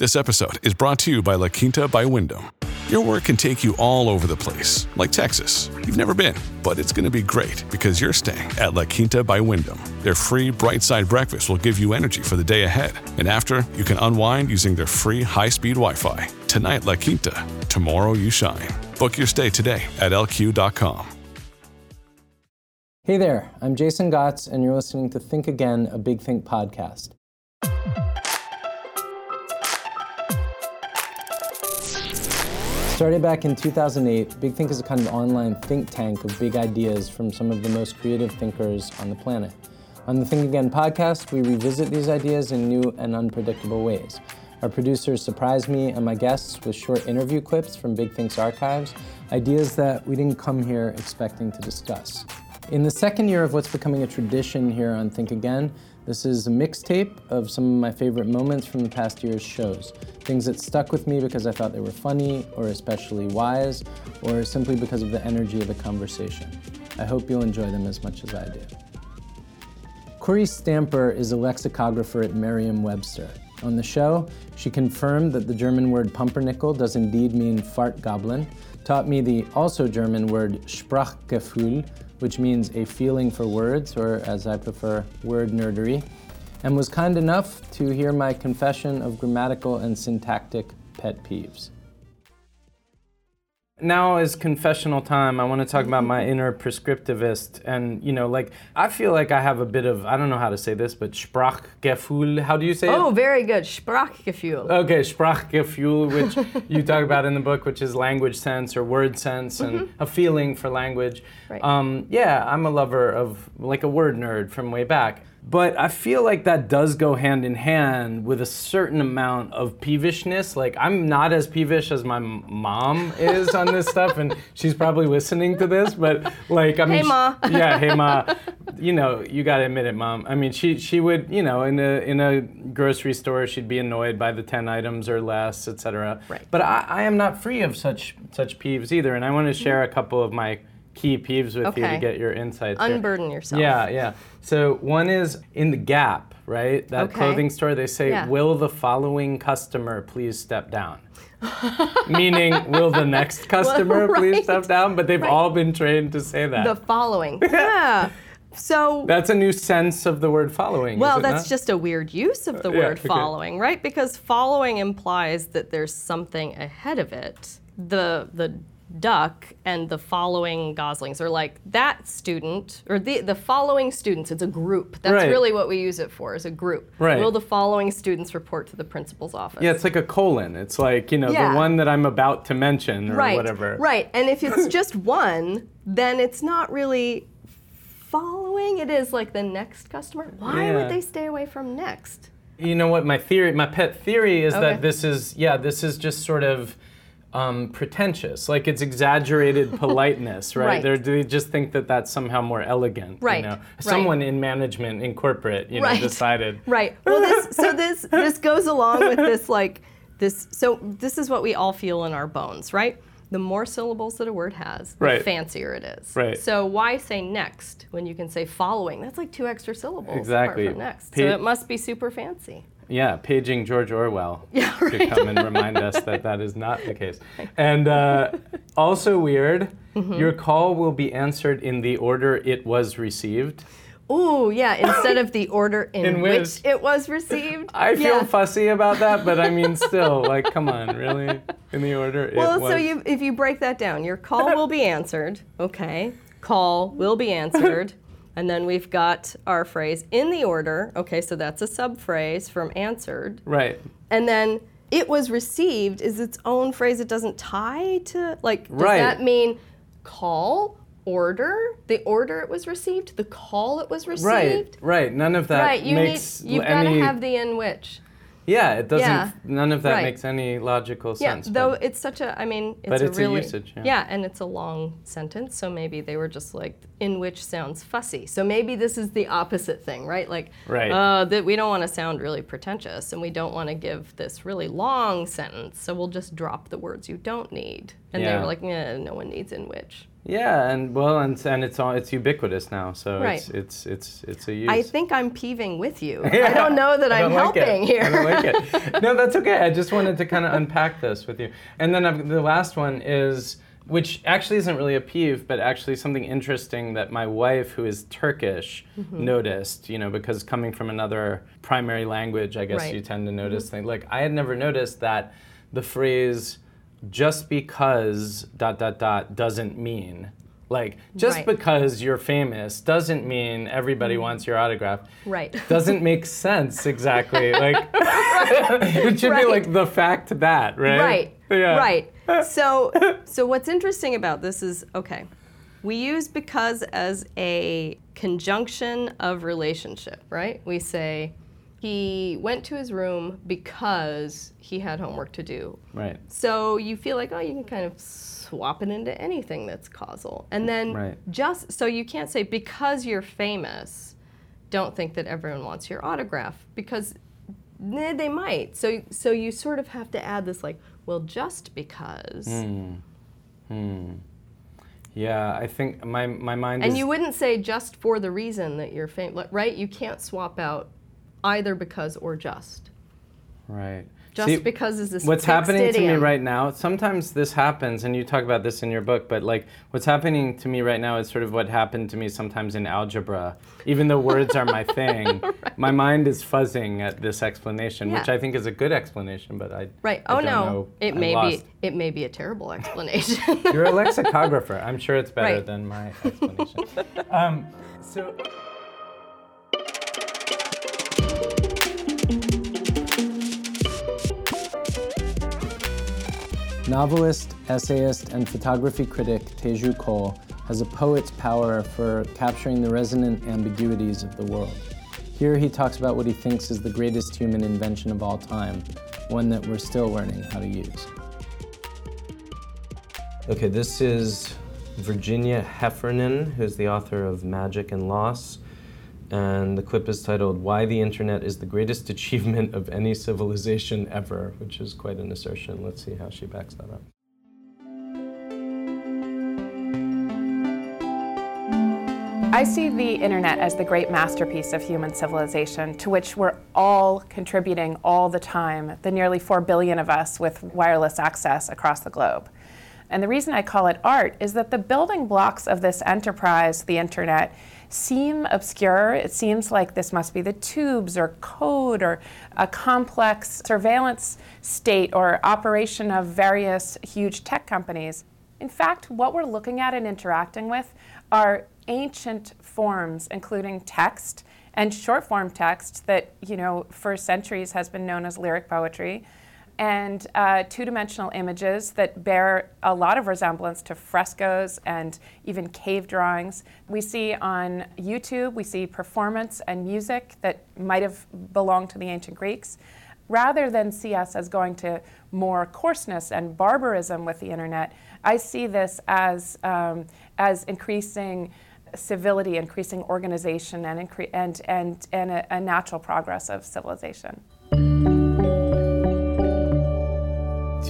This episode is brought to you by La Quinta by Wyndham. Your work can take you all over the place, like Texas. You've never been, but it's going to be great because you're staying at La Quinta by Wyndham. Their free bright side breakfast will give you energy for the day ahead. And after, you can unwind using their free high speed Wi Fi. Tonight, La Quinta. Tomorrow, you shine. Book your stay today at lq.com. Hey there, I'm Jason Gots, and you're listening to Think Again, a Big Think podcast. Started back in 2008, Big Think is a kind of online think tank of big ideas from some of the most creative thinkers on the planet. On the Think Again podcast, we revisit these ideas in new and unpredictable ways. Our producers surprise me and my guests with short interview clips from Big Think's archives, ideas that we didn't come here expecting to discuss. In the second year of what's becoming a tradition here on Think Again, this is a mixtape of some of my favorite moments from the past year's shows. Things that stuck with me because I thought they were funny, or especially wise, or simply because of the energy of the conversation. I hope you'll enjoy them as much as I do. Kory Stamper is a lexicographer at Merriam Webster. On the show, she confirmed that the German word pumpernickel does indeed mean fart goblin, taught me the also German word Sprachgefühl, which means a feeling for words, or as I prefer, word nerdery, and was kind enough to hear my confession of grammatical and syntactic pet peeves. Now is confessional time. I want to talk about my inner prescriptivist. And, you know, like, I feel like I have a bit of, I don't know how to say this, but Sprachgefühl. How do you say Oh, it? Oh, very good. Sprachgefühl. Okay, Sprachgefühl, which you talk about in the book, which is language sense or word sense and a feeling for language. Right. Um, yeah, I'm a lover of, like, a word nerd from way back. But I feel like that does go hand in hand with a certain amount of peevishness. Like, I'm not as peevish as my m- mom is on this stuff, and she's probably listening to this, but, like, I mean, Hey, Ma. she- yeah, hey, Ma. You know, you gotta admit it, Mom. I mean, she she would, you know, in a in a grocery store, she'd be annoyed by the ten items or less, etc. Right. But I, I am not free of such such peeves either, and I want to share a couple of my key peeves with you to get your insights. here. Unburden yourself. Yeah, yeah. So one is in the Gap, right? That Okay. clothing store. They say, Yeah. "Will the following customer please step down?" Meaning, will the next customer please right. step down? But they've all been trained to say that. The following. Yeah. So, That's a new sense of the word following. well, that's not? just a weird use of the yeah, word okay. following, right? Because following implies that there's something ahead of it. The the duck and the following goslings are like that student or the the following students. It's a group. That's Right. really what we use it for, is a group. Right. Will the following students report to the principal's office? Yeah, it's like a colon. It's like you know Yeah. the one that I'm about to mention or right, whatever. Right. And if it's just one, then it's not really following. It is like the next customer. Why Yeah. would they stay away from next? You know what? My theory, my pet theory, is Okay. that this is yeah, this is just sort of. Um, pretentious, like it's exaggerated politeness, right? Right. They just think that that's somehow more elegant. Right, You know? right. Someone in management, in corporate, you know, Right. decided. Right. Well, this so this this goes along with this like this. So this is what we all feel in our bones, right? The more syllables that a word has, the Right. fancier it is. Right. So why say next when you can say following? That's like two extra syllables. Exactly. Next. So it must be super fancy. Yeah, paging George Orwell Yeah, to come and remind us that that is not the case. And uh, also weird, Mm-hmm. your call will be answered in the order it was received. Ooh, yeah. Instead of the order in, In which, which- it was received. I feel yeah. fussy about that, but I mean, still, like, come on, really? In the order it Well, so you, if you break that down, your call will be answered. Okay. Call will be answered. And then we've got our phrase in the order. Okay, so that's a subphrase from answered. Right. And then it was received is its own phrase. It doesn't tie to, like, does Right. that mean call, order, the order it was received, the call it was received? Right. Right. None of that Right, you makes need, you've got to have the in which. Yeah, it doesn't. Yeah. None of that Right. makes any logical Yeah, sense. though it's such a, I mean, it's But a it's a really, usage, yeah. yeah, and it's a long sentence, so maybe they were just like, in which sounds fussy. So maybe this is the opposite thing, right? Like, Right. uh, that we don't want to sound really pretentious, and we don't want to give this really long sentence, so we'll just drop the words you don't need. And they were like, yeah, no one needs in which. Yeah, and well, and and it's all it's ubiquitous now, so Right. it's it's it's it's a use. I think I'm peeving with you. Yeah, I don't know that I'm don't it. helping here. Like it. No, that's okay. I just wanted to kind of unpack this with you. And then I've, the last one is, which actually isn't really a peeve, but actually something interesting that my wife, who is Turkish, Mm-hmm. noticed. You know, because coming from another primary language, I guess Right. Mm-hmm. you tend to notice things. Like I had never noticed that the phrase "just because dot dot dot" doesn't mean. Like just Right. Mm-hmm. because you're famous doesn't mean everybody wants your autograph Right. doesn't make sense exactly. Like it should be like the fact that, right? Right. Yeah. Right. So so what's interesting about this is okay. We use because as a conjunction of relationship, right? We say he went to his room because he had homework to do. Right. So you feel like, oh, you can kind of swap it into anything that's causal. And mm, then Right. just so you can't say because you're famous, don't think that everyone wants your autograph because they might. So so you sort of have to add this like, well, just because. Hmm. Hmm. Yeah, I think my my mind And is you wouldn't say just for the reason that you're famous, right? You can't swap out either because or just. right. Just See, because is this What's happening to me right now, sometimes this happens, and you talk about this in your book, but like what's happening to me right now is sort of what happened to me sometimes in algebra. Even though words are my thing, my mind is fuzzing at this explanation, which I think is a good explanation, but I Right. I Oh don't no. know. It I'm may lost. be it may be a terrible explanation. You're a lexicographer. I'm sure it's better Right. than my explanation. um, so. Novelist, essayist, and photography critic Teju Cole has a poet's power for capturing the resonant ambiguities of the world. Here he talks about what he thinks is the greatest human invention of all time, one that we're still learning how to use. Okay, this is Virginia Heffernan, who's the author of Magic and Loss. And the clip is titled Why the Internet is the Greatest Achievement of Any Civilization Ever, which is quite an assertion. Let's see how she backs that up. I see the internet as the great masterpiece of human civilization to which we're all contributing all the time, the nearly 4 billion of us with wireless access across the globe. And the reason I call it art is that the building blocks of this enterprise, the internet, seem obscure. It seems like this must be the tubes or code or a complex surveillance state or operation of various huge tech companies. In fact, what we're looking at and interacting with are ancient forms, including text and short form text that, you know, for centuries has been known as lyric poetry, and uh, two dimensional images that bear a lot of resemblance to frescoes and even cave drawings. We see on YouTube, we see performance and music that might have belonged to the ancient Greeks rather than see us as going to more coarseness and barbarism with the internet, I see this as, um, as increasing civility, increasing organization, and, incre- and, and, and a, a natural progress of civilization.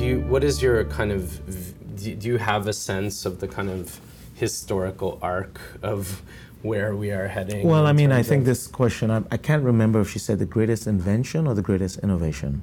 Do you, what is your kind of, do do you have a sense of the kind of historical arc of where we are heading? Well, I mean, I think this question, I, I can't remember if she said the greatest invention or the greatest innovation.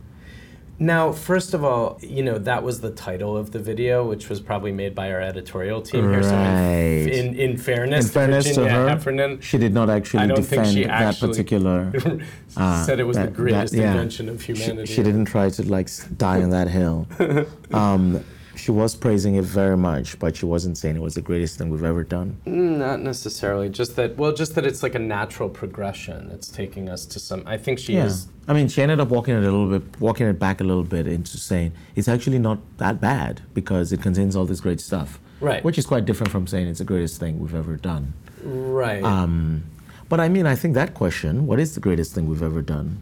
Now, first of all, you know, that was the title of the video, which was probably made by our editorial team here. So in, Right. in, in fairness, In fairness Virginia to her, Heffernan, she did not actually I don't think defend she that actually particular. uh, said it was the greatest that- yeah. invention of She- humanity. She, didn't try to like die on that hill. um, she was praising it very much, but she wasn't saying it was the greatest thing we've ever done. Not necessarily. Just that. Well, just that it's like a natural progression. It's taking us to some. I think she Yeah. is. I mean, she ended up walking it a little bit, walking it back a little bit into saying it's actually not that bad because it contains all this great stuff. Right. Which is quite different from saying it's the greatest thing we've ever done. Right. Um, but I mean, I think that question, what is the greatest thing we've ever done,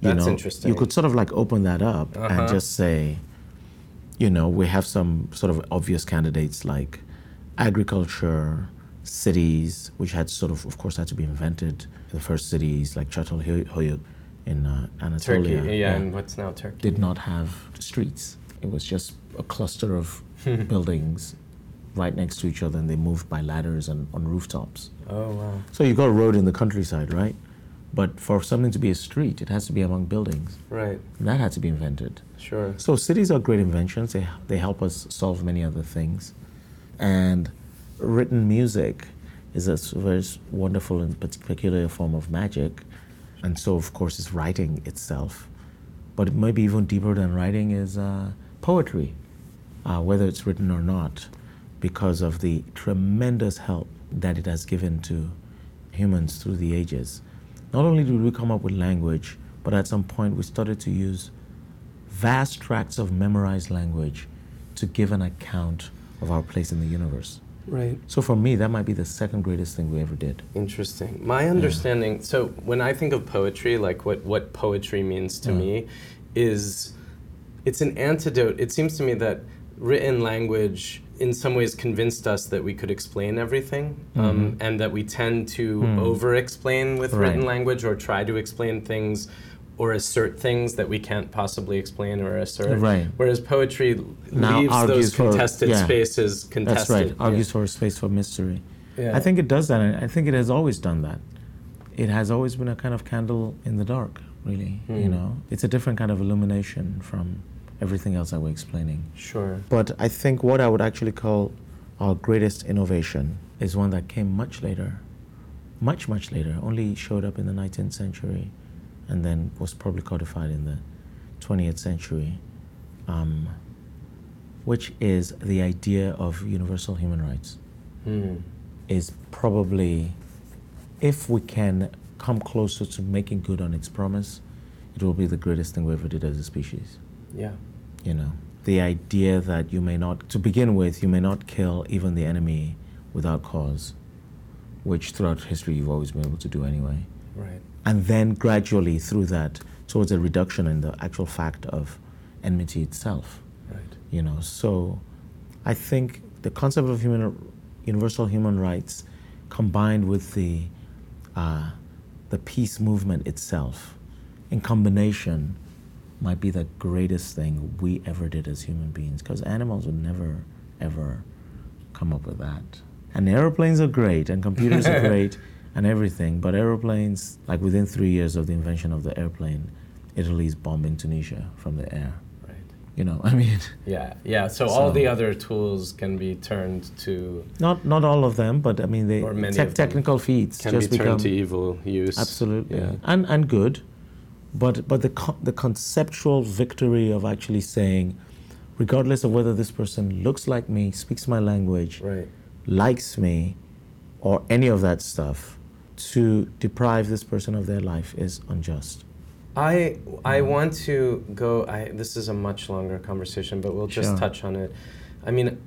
You That's know, interesting. You could sort of like open that up Uh-huh. and just say, you know, we have some sort of obvious candidates like agriculture, cities, which had sort of, of course, had to be invented. The first cities like Çatalhöyük in uh, Turkey, Anatolia yeah, and what's now Turkey? did not have streets. It was just a cluster of buildings right next to each other, and they moved by ladders and on rooftops. Oh wow. So you got a road in the countryside, right? But for something to be a street, it has to be among buildings. Right. And that had to be invented. Sure. So cities are great inventions. They, they help us solve many other things. And written music is a very wonderful and peculiar form of magic. And so, of course, it's writing itself. But maybe even deeper than writing is uh, poetry, uh, whether it's written or not, because of the tremendous help that it has given to humans through the ages. Not only did we come up with language, but at some point we started to use vast tracts of memorized language to give an account of our place in the universe. Right. So for me, that might be the second greatest thing we ever did. Interesting. My understanding. So when I think of poetry, like what what poetry means to me, is it's an antidote. It seems to me that written language, in some ways, convinced us that we could explain everything, um, and that we tend to over-explain with written language or try to explain things. Or assert things that we can't possibly explain or assert. Right. Whereas poetry Now leaves those for- contested yeah. spaces contested. That's right. Yeah. Argues for a space for mystery. Yeah. I think it does that, and I think it has always done that. It has always been a kind of candle in the dark, really. Hmm. You know, it's a different kind of illumination from everything else that we're explaining. Sure. But I think what I would actually call our greatest innovation is one that came much later, much, much later, only showed up in the 19th century and then was probably codified in the 20th century, um, which is the idea of universal human rights. Hmm. Is probably, if we can come closer to making good on its promise, it will be the greatest thing we ever did as a species Yeah. You know the idea that you may not to begin with you may not kill even the enemy without cause which throughout history you've always been able to do anyway Right. and then gradually through that towards a reduction in the actual fact of enmity itself Right. you know so i think the concept of human universal human rights combined with the uh, the peace movement itself in combination might be the greatest thing we ever did as human beings because animals would never ever come up with that and airplanes are great and computers are great and everything but airplanes like within three years of the invention of the airplane italy's bombing tunisia from the air Right. you know i mean Yeah. Yeah. So, all the other tools can be turned to Not not all of them, but I mean, they Or many tech- technical feats can just be turned become to evil use. absolutely Yeah. and and good, but but the co- the conceptual victory of actually saying, regardless of whether this person looks like me, speaks my language, Right. likes me, or any of that stuff, to deprive this person of their life is unjust. I I want to go. I this is a much longer conversation, but we'll just Sure. touch on it. I mean,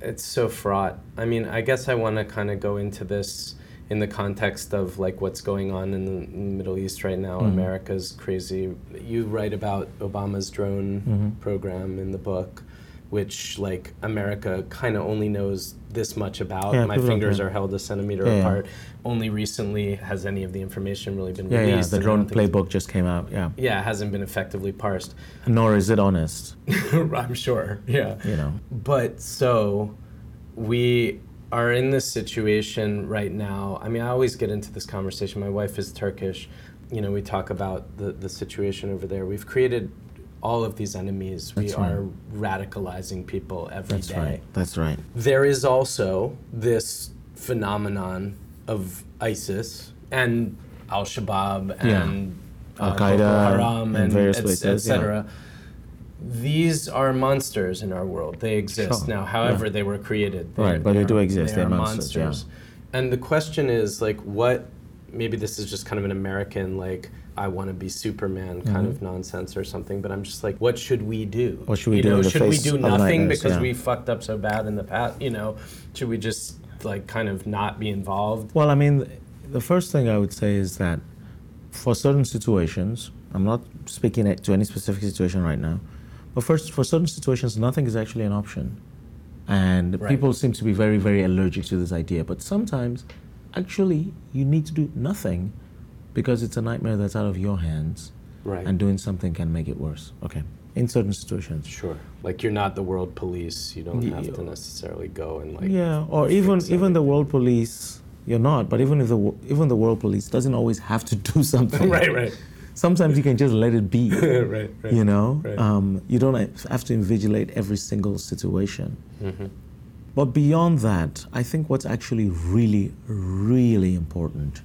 it's so fraught. I mean, I guess I want to kind of go into this in the context of like what's going on in the Middle East right now. Mm-hmm. America's crazy. You write about Obama's drone Mm-hmm. program in the book, which like America kind of only knows this much about. Yeah, My fingers are held a centimeter Yeah, yeah. apart. Only recently has any of the information really been Yeah, yeah. released. The drone don't think it's- playbook just came out. Yeah, yeah, it hasn't been effectively parsed. nor is it honest. I'm sure. Yeah. You know. But so we are in this situation right now. I mean, I always get into this conversation. My wife is Turkish. You know, we talk about the, the situation over there. We've created all of these enemies. we right. are radicalizing people every day. That's right. That's right. There is also this phenomenon of ISIS and Al Shabaab Yeah. and uh, Al-Qaeda Haram and and, various places, yeah. These are monsters in our world. They exist Sure, now. However, yeah. they were created. Right, but they are- do exist. They They're are monsters, yeah. And the question is like, what? Maybe this is just kind of an American like. I want to be Superman kind Mm-hmm. of nonsense or something, but I'm just like, what should we do? What should we you do know, should we do nothing because Yeah. we fucked up so bad in the past? You know, should we just like kind of not be involved? Well, I mean, the first thing I would say is that for certain situations, I'm not speaking to any specific situation right now. But first, for certain situations, nothing is actually an option. And right. people seem to be very, very allergic to this idea. But sometimes, actually, you need to do nothing because it's a nightmare that's out of your hands. Right. And doing something can make it worse. Okay. In certain situations. Sure. Like you're not the world police. You don't have to necessarily go and like. Yeah, or even even the world police. You're not. But even if the even the world police doesn't always have to do something. right. Right sometimes you can just let it be. right, right, You know, right. um, you don't have to invigilate every single situation. Mm-hmm. But beyond that, I think what's actually really, really important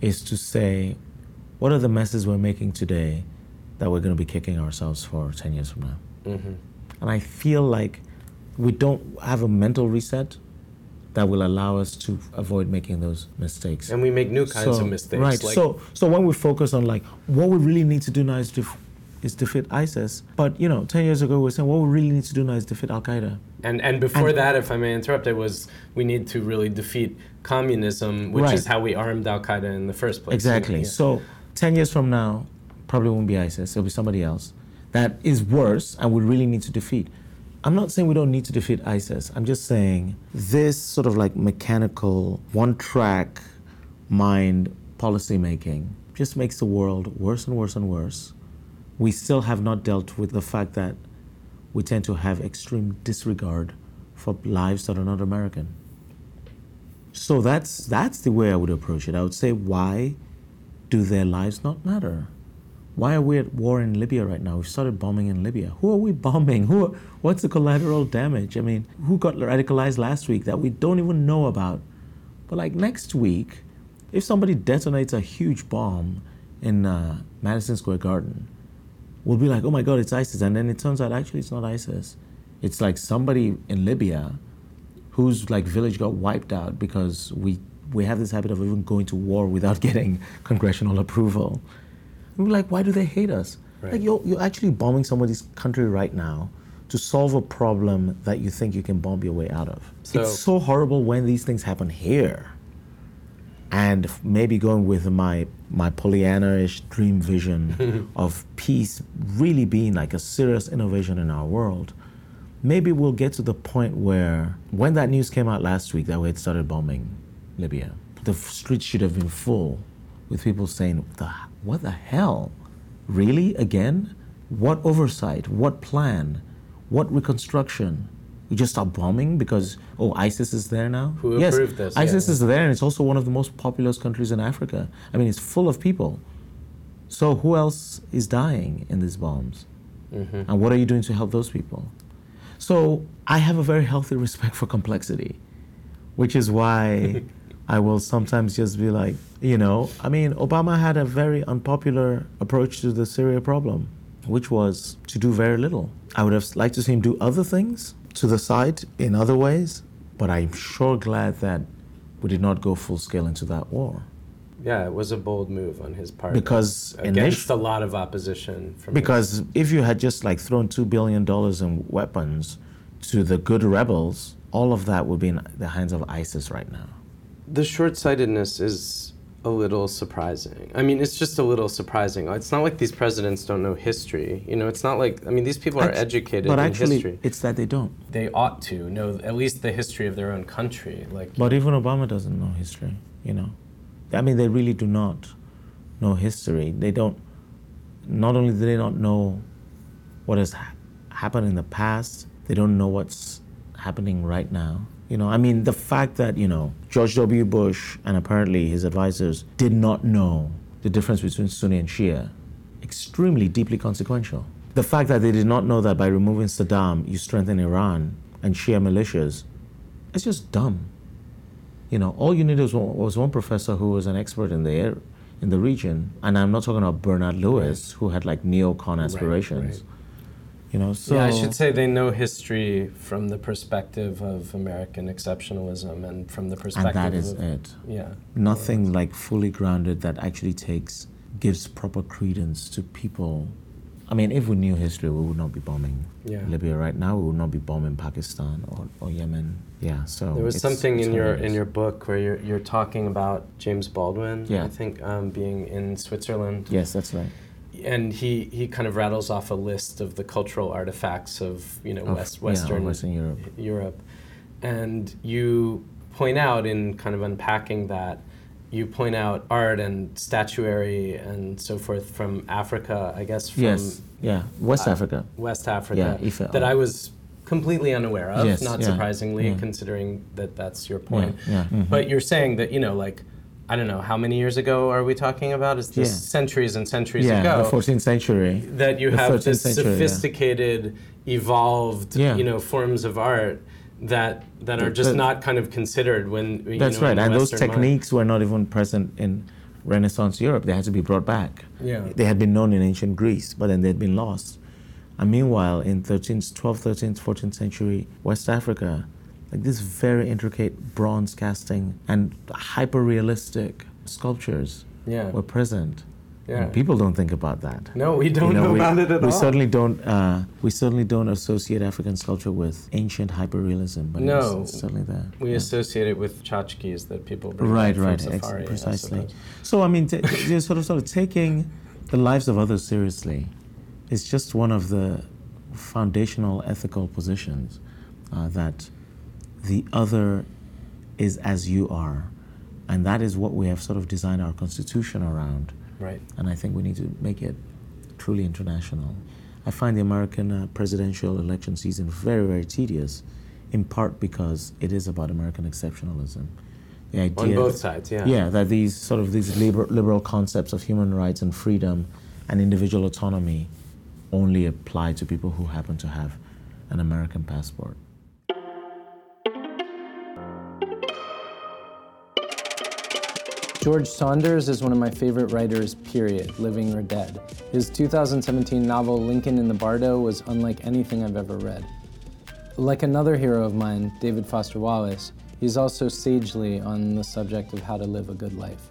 is to say, what are the messes we're making today that we're going to be kicking ourselves for 10 years from now? Mm-hmm. And I feel like we don't have a mental reset that will allow us to avoid making those mistakes. And we make new kinds so, of mistakes. Right. Like so, so when we focus on like what we really need to do now is, to is defeat ISIS. But you know, ten years ago we were saying what we really need to do now is defeat Al Qaeda. And and before and, that, if I may interrupt, it was we need to really defeat communism, which right. is how we armed Al Qaeda in the first place. Exactly. Yeah. So ten years from now, probably won't be ISIS. It'll be somebody else that is worse and we really need to defeat. I'm not saying we don't need to defeat ISIS. I'm just saying this sort of like mechanical, one track mind policy making just makes the world worse and worse and worse. We still have not dealt with the fact that we tend to have extreme disregard for lives that are not American. So that's that's the way I would approach it. I would say, why do their lives not matter? Why are we at war in Libya right now? We've started bombing in Libya. Who are we bombing? Who? Are, what's the collateral damage? I mean, who got radicalized last week that we don't even know about? But like next week, if somebody detonates a huge bomb in uh, Madison Square Garden, we'll be like, oh my God, it's ISIS. And then it turns out actually it's not ISIS. It's like somebody in Libya whose like village got wiped out because we we have this habit of even going to war without getting congressional approval. And we're like, why do they hate us? Right. Like you're, you're actually bombing somebody's country right now to solve a problem that you think you can bomb your way out of. So, it's so horrible when these things happen here. And maybe going with my my Pollyanna-ish dream vision of peace really being like a serious innovation in our world, maybe we'll get to the point where when that news came out last week that we had started bombing Libya, the streets should have been full with people saying, the what the hell? Really? Again? What oversight? What plan? What reconstruction? We just stop bombing because oh ISIS is there now. Who yes, approved this? ISIS yeah, is there, and it's also one of the most populous countries in Africa. I mean, it's full of people. So who else is dying in these bombs? Mm-hmm. And what are you doing to help those people? So I have a very healthy respect for complexity, which is why I will sometimes just be like, you know, I mean, Obama had a very unpopular approach to the Syria problem, which was to do very little. I would have liked to see him do other things to the side in other ways, but I'm sure glad that we did not go full scale into that war. Yeah, it was a bold move on his part. Because against a lot of opposition. From because his... if you had just like thrown two billion dollars in weapons to the good rebels, all of that would be in the hands of ISIS right now. The short-sightedness is a little surprising. I mean, it's just a little surprising. It's not like these presidents don't know history. You know, it's not like I mean, these people are educated but in actually, history. It's that they don't. They ought to know at least the history of their own country. Like, but even Obama doesn't know history. You know, I mean, they really do not know history. They don't. Not only do they not know what has ha- happened in the past, they don't know what's happening right now. You know, I mean, the fact that, you know, George W. Bush and apparently his advisors did not know the difference between Sunni and Shia, extremely deeply consequential. The fact that they did not know that by removing Saddam, you strengthen Iran and Shia militias, it's just dumb. You know, all you needed was one, was one professor who was an expert in the air, in the region, and I'm not talking about Bernard Lewis, who had like neocon aspirations. Right, right. You know, so yeah, I should say they know history from the perspective of American exceptionalism and from the perspective. And that is of, it. Yeah. Nothing like fully grounded that actually takes gives proper credence to people. I mean, if we knew history, we would not be bombing yeah. Libya right now. We would not be bombing Pakistan or, or Yemen. Yeah. So there was something in your in your book where you're you're talking about James Baldwin. Yeah. I think um, being in Switzerland. Yes, that's right and he, he kind of rattles off a list of the cultural artifacts of you know Of- West, yeah, Western, Western Europe. Europe, and you point out in kind of unpacking that, you point out art and statuary and so forth from Africa, I guess from yes, yeah, West uh, Africa. West Africa, Yeah, that I was completely unaware of, Yes, not yeah, surprisingly, yeah. considering that that's your point. yeah, mhm. But you're saying that, you know, like, I don't know, how many years ago are we talking about? Is this Yeah. centuries and centuries Yeah, ago? the 14th century. that you the have this century, yeah. sophisticated, evolved, Yeah. you know, forms of art that that are just That- not kind of considered when you That's know, right, and those Western mind. techniques were not even present in Renaissance Europe. They had to be brought back. Yeah. They had been known in ancient Greece, but then they'd been lost. And meanwhile, in 13th, 12th, 13th, 14th century West Africa, like this very intricate bronze casting and hyper realistic sculptures Yeah. were present. Yeah. And people don't think about that. No, we don't know we, about it at we all. certainly don't. Uh, we certainly don't associate African sculpture with ancient hyperrealism, but No. it's, it's certainly there. We Yeah. associate it with tchotchkes that people bring Right, right, ex- safari, I precisely. suppose. So I mean, t- you're sort of sort of taking the lives of others seriously is just one of the foundational ethical positions uh, that the other is as you are, and that is what we have sort of designed our constitution around. Right. And I think we need to make it truly international. I find the American uh, presidential election season very, very tedious, in part because it is about American exceptionalism. The idea On both sides, yeah. yeah, that these sort of these liber- liberal concepts of human rights and freedom and individual autonomy only apply to people who happen to have an American passport. George Saunders is one of my favorite writers, period, living or dead. His 2017 novel, Lincoln in the Bardo, was unlike anything I've ever read. Like another hero of mine, David Foster Wallace, he's also sagely on the subject of how to live a good life.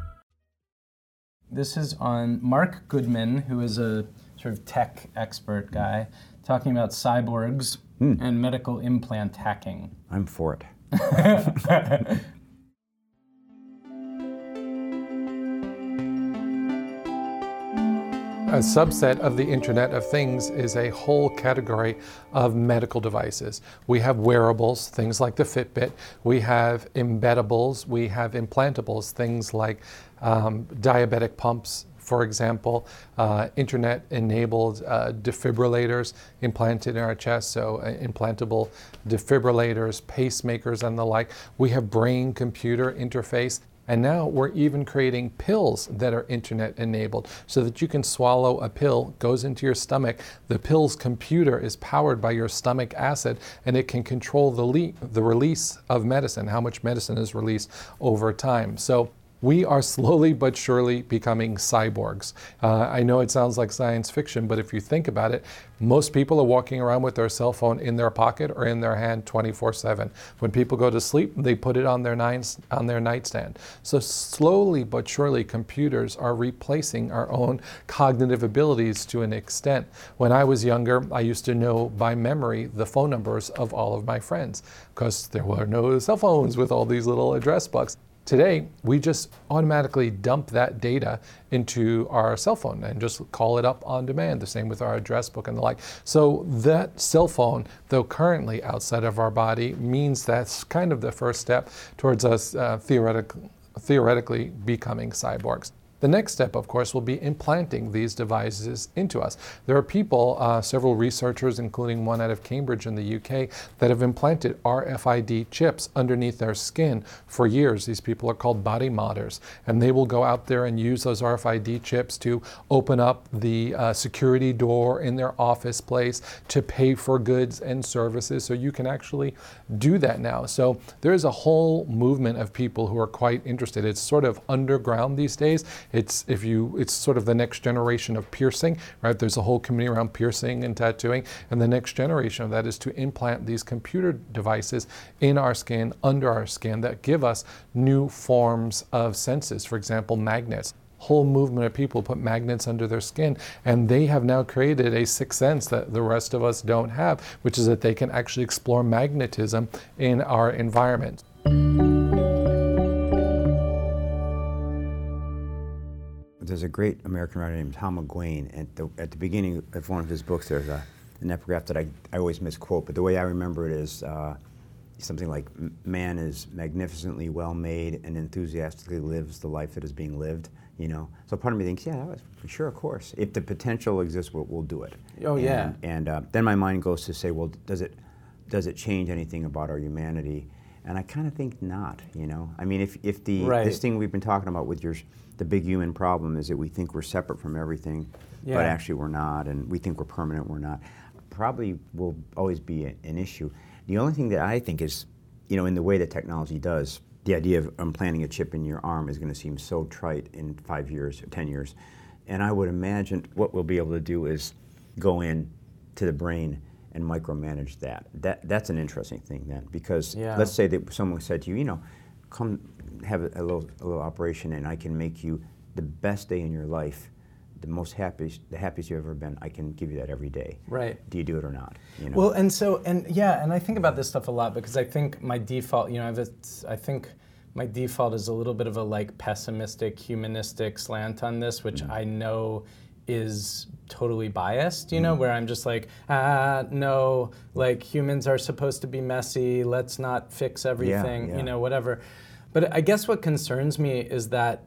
This is on Marc Goodman, who is a sort of tech expert guy, talking about cyborgs hmm. and medical implant hacking. I'm for it. A subset of the Internet of Things is a whole category of medical devices. We have wearables, things like the Fitbit. We have embeddables. We have implantables, things like um, diabetic pumps, for example, uh, internet enabled uh, defibrillators implanted in our chest, so uh, implantable defibrillators, pacemakers, and the like. We have brain computer interface. And now we're even creating pills that are internet enabled so that you can swallow a pill, goes into your stomach. The pill's computer is powered by your stomach acid and it can control the, le- the release of medicine, how much medicine is released over time. So we are slowly but surely becoming cyborgs. Uh, I know it sounds like science fiction, but if you think about it, most people are walking around with their cell phone in their pocket or in their hand 24/7. When people go to sleep, they put it on their on their nightstand. So slowly but surely, computers are replacing our own cognitive abilities to an extent. When I was younger, I used to know by memory the phone numbers of all of my friends because there were no cell phones with all these little address books. Today, we just automatically dump that data into our cell phone and just call it up on demand. The same with our address book and the like. So, that cell phone, though currently outside of our body, means that's kind of the first step towards us uh, theoretic- theoretically becoming cyborgs. The next step, of course, will be implanting these devices into us. There are people, uh, several researchers, including one out of Cambridge in the UK, that have implanted RFID chips underneath their skin for years. These people are called body modders, and they will go out there and use those RFID chips to open up the uh, security door in their office place, to pay for goods and services. So you can actually do that now. So there is a whole movement of people who are quite interested. It's sort of underground these days. It's if you it's sort of the next generation of piercing, right? There's a whole community around piercing and tattooing, and the next generation of that is to implant these computer devices in our skin, under our skin, that give us new forms of senses. For example, magnets whole movement of people put magnets under their skin, and they have now created a sixth sense that the rest of us don't have, which is that they can actually explore magnetism in our environment. There's a great American writer named Tom McGuane. At the, at the beginning of one of his books, there's a, an epigraph that I, I always misquote, but the way I remember it is uh, something like man is magnificently well made and enthusiastically lives the life that is being lived you know? So part of me thinks yeah sure of course. If the potential exists we'll, we'll do it. Oh and, yeah. And uh, then my mind goes to say well does it does it change anything about our humanity? And i kind of think not you know? I mean if, if the right. this thing we've been talking about with your the big human problem is that we think we're separate from everything yeah. but actually we're not and we think we're permanent we're not probably will always be a, an issue the only thing that I think is, you know, in the way that technology does, the idea of um, implanting a chip in your arm is going to seem so trite in five years or 10 years. And I would imagine what we'll be able to do is go in to the brain and micromanage that. That that's an interesting thing then, because yeah. let's say that someone said to you, you know, come have a, a, little a little operation and I can make you the best day in your life the most happiest, the happiest you've ever been, I can give you that every day. Right. Do you do it or not? You know? Well, and so, and yeah, and I think about this stuff a lot because I think my default, you know, I've, I think my default is a little bit of a like pessimistic, humanistic slant on this, which mm. I know is totally biased, you know, mm. where I'm just like, ah, no, like humans are supposed to be messy, let's not fix everything, yeah, yeah. you know, whatever. But I guess what concerns me is that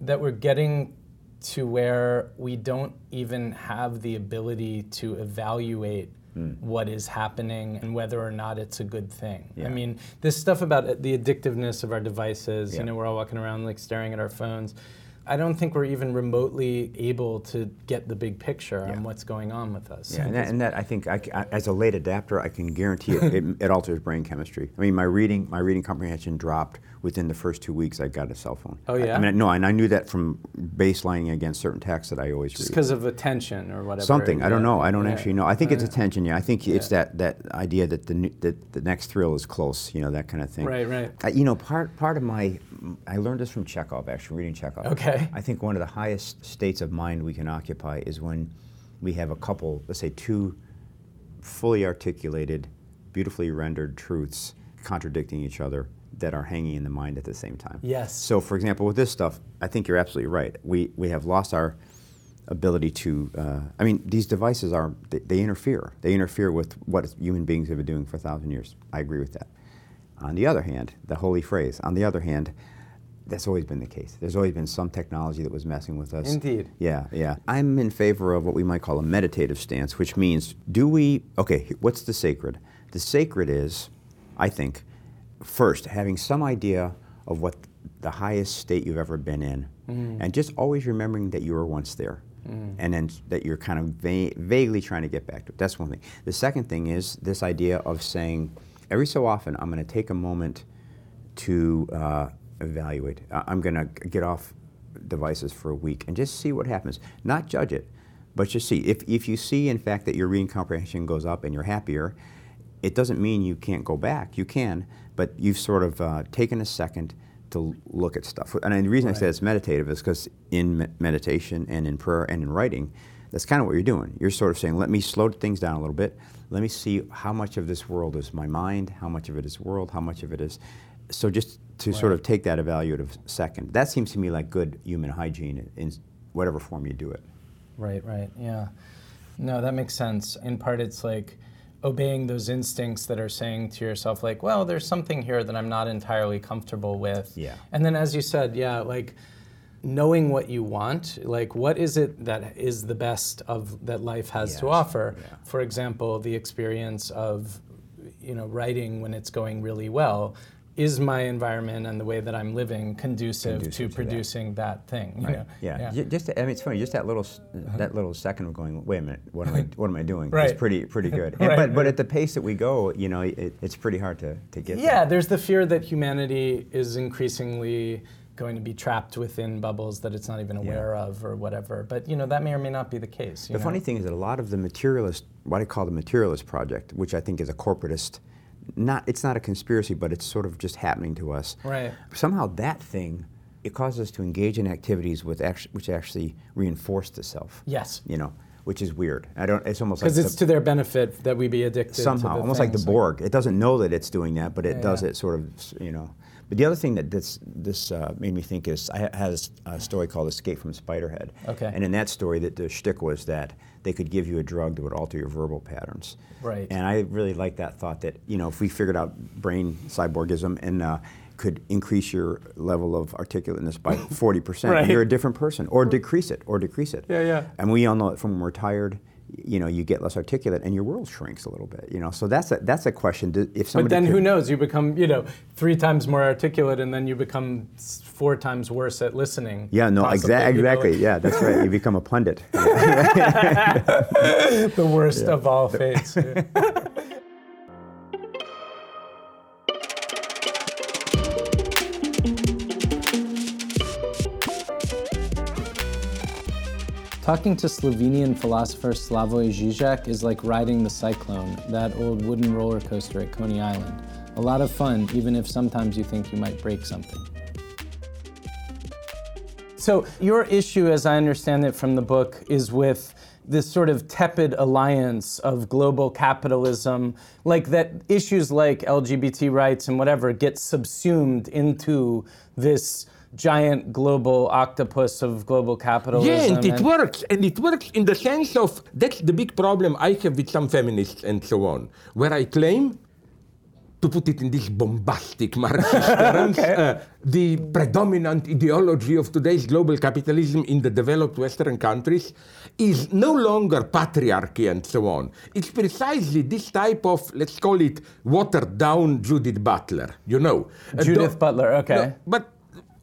that we're getting to where we don't even have the ability to evaluate mm. what is happening and whether or not it's a good thing. Yeah. I mean, this stuff about the addictiveness of our devices, yeah. you know, we're all walking around like staring at our phones. I don't think we're even remotely able to get the big picture yeah. on what's going on with us. Yeah, and that, and that I think I, I, as a late adapter, I can guarantee it, it, it, alters brain chemistry. I mean, my reading, my reading comprehension dropped within the first two weeks. I got a cell phone. Oh yeah. I, I mean, no, and I knew that from baselining against certain texts that I always Just because of attention or whatever. Something I don't know. I don't yeah. actually know. I think it's attention. Yeah, I think it's that that idea that the that the next thrill is close. You know, that kind of thing. Right, right. you know, part part of my I learned this from Chekhov, actually, reading Chekhov. Okay. I think one of the highest states of mind we can occupy is when we have a couple, let's say two fully articulated, beautifully rendered truths contradicting each other that are hanging in the mind at the same time. Yes. So, for example, with this stuff, I think you're absolutely right. We, we have lost our ability to, uh, I mean, these devices are, they, they interfere. They interfere with what human beings have been doing for a thousand years. I agree with that. On the other hand, the holy phrase, on the other hand, that's always been the case. There's always been some technology that was messing with us. Indeed. Yeah, yeah. I'm in favor of what we might call a meditative stance, which means do we, okay, what's the sacred? The sacred is, I think, first, having some idea of what the highest state you've ever been in, mm. and just always remembering that you were once there. Mm. And then that you're kind of va- vaguely trying to get back to it. That's one thing. The second thing is this idea of saying, every so often I'm going to take a moment to uh, evaluate. I'm going to get off devices for a week and just see what happens. Not judge it, but just see. If, if you see, in fact, that your reading comprehension goes up and you're happier, it doesn't mean you can't go back. You can, but you've sort of uh, taken a second to look at stuff. And the reason right. I say it's meditative is because in me- meditation and in prayer and in writing, that's kind of what you're doing. You're sort of saying, let me slow things down a little bit. Let me see how much of this world is my mind, how much of it is world, how much of it is. So just to right. sort of take that evaluative second, that seems to me like good human hygiene in whatever form you do it. Right, right, yeah. No, that makes sense. In part, it's like obeying those instincts that are saying to yourself, like, well, there's something here that I'm not entirely comfortable with. Yeah. And then, as you said, yeah, like, knowing what you want like what is it that is the best of that life has yes. to offer yeah. for example the experience of you know writing when it's going really well is my environment and the way that I'm living conducive, conducive to, producing that, that thing? Right. Yeah. yeah. Just I mean, it's funny. Just that little uh-huh. that little second of going, wait a minute, what am I what am I doing? right. It's pretty pretty good. And, right, but but at the pace that we go, you know, it, it's pretty hard to, to get. Yeah. there. There's the fear that humanity is increasingly going to be trapped within bubbles that it's not even aware yeah. of or whatever. But you know that may or may not be the case. the know? funny thing is that a lot of the materialist, what I call the materialist project, which I think is a corporatist, not it's not a conspiracy, but it's sort of just happening to us. Right. Somehow that thing it causes us to engage in activities with actually, which actually reinforce the self. Yes. You know, which is weird. I don't. It's almost because like it's the, to their benefit that we be addicted. To it. Somehow, almost like the Borg. It doesn't know that it's doing that, but it yeah, does yeah. it sort of. You know. But the other thing that this this uh, made me think is I had a story called Escape from Spiderhead. Okay. And in that story, that the shtick was that they could give you a drug that would alter your verbal patterns. Right. And I really like that thought that you know if we figured out brain cyborgism and uh, could increase your level of articulateness by 40%. right. You're a different person, or decrease it, or decrease it. Yeah, yeah. And we all know that from when we're tired, you know, you get less articulate and your world shrinks a little bit, you know. So that's a, that's a question. If somebody but then could, who knows? You become, you know, three times more articulate and then you become four times worse at listening. Yeah, no, exa- exactly. You know? Yeah, that's right. You become a pundit. the worst yeah. of all fates. Yeah. Talking to Slovenian philosopher Slavoj Žižek is like riding the Cyclone, that old wooden roller coaster at Coney Island. A lot of fun, even if sometimes you think you might break something. So, your issue, as I understand it from the book, is with this sort of tepid alliance of global capitalism, like that issues like LGBT rights and whatever get subsumed into this giant global octopus of global capitalism. Yeah, and it works. And it works in the sense of that's the big problem I have with some feminists and so on, where I claim, to put it in this bombastic Marxist terms, okay. uh, the predominant ideology of today's global capitalism in the developed Western countries is no longer patriarchy and so on. It's precisely this type of, let's call it, watered down Judith Butler, you know. Judith uh, Butler, okay. No, but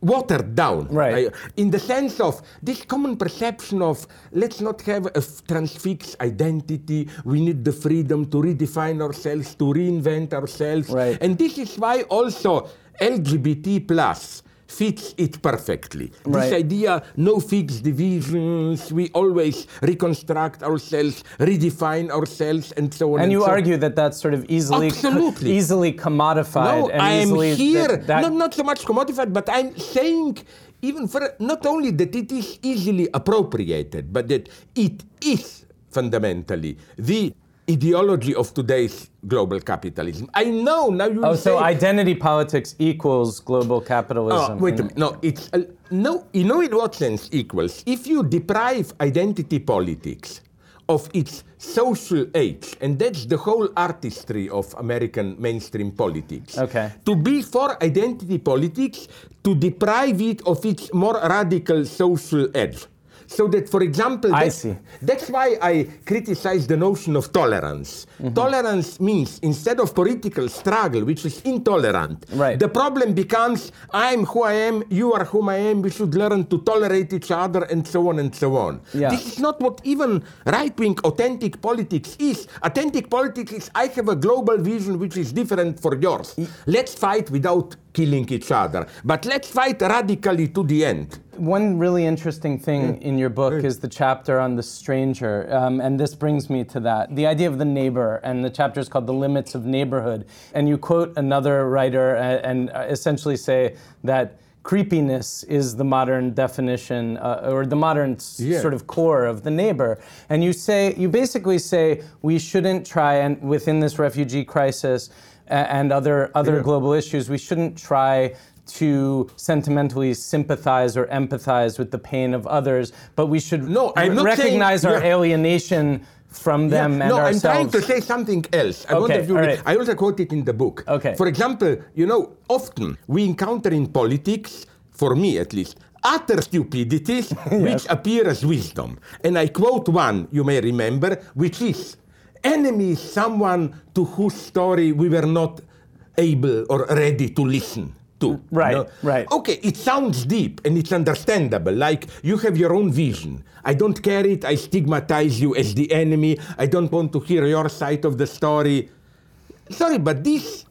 watered down. Right. in the sense of this common perception of let's not have a transfixed identity, we need the freedom to redefine ourselves, to reinvent ourselves. Right. And this is why also LGBT plus fits it perfectly. Right. This idea, no fixed divisions, we always reconstruct ourselves, redefine ourselves, and so on. And, and you so argue that that's sort of easily, Absolutely. Co- easily commodified. No, and I'm here, that, that not, not so much commodified, but I'm saying even for not only that it is easily appropriated, but that it is fundamentally the ideology of today's global capitalism. I know now you. Oh, say, so identity politics equals global capitalism. Oh, wait a minute. No, it's uh, no. You know in what sense equals? If you deprive identity politics of its social age, and that's the whole artistry of American mainstream politics. Okay. To be for identity politics, to deprive it of its more radical social edge. So that, for example, I see. that's why I criticize the notion of tolerance. Mm-hmm. Tolerance means instead of political struggle, which is intolerant, right. the problem becomes I'm who I am, you are whom I am, we should learn to tolerate each other, and so on and so on. Yeah. This is not what even right wing authentic politics is. Authentic politics is I have a global vision which is different for yours. Let's fight without killing each other, but let's fight radically to the end. One really interesting thing mm. in your book mm. is the chapter on the stranger, um, and this brings me to that. The idea of the neighbor, and the chapter is called The Limits of Neighborhood. And you quote another writer uh, and, and essentially say that creepiness is the modern definition uh, or the modern yeah. sort of core of the neighbor and you say you basically say we shouldn't try and within this refugee crisis and other other yeah. global issues we shouldn't try to sentimentally sympathize or empathize with the pain of others, but we should no, I'm recognize saying, our yeah. alienation from them yeah, and no, ourselves. I'm trying to say something else. I, okay, you, right. I also quote it in the book. Okay. For example, you know, often we encounter in politics, for me at least, utter stupidities yes. which appear as wisdom. And I quote one, you may remember, which is enemy is someone to whose story we were not able or ready to listen to. Right, you know? right. Okay, it sounds deep and it's understandable. Like you have your own vision. I don't care it. I stigmatize you as the enemy. I don't want to hear your side of the story. Sorry, but this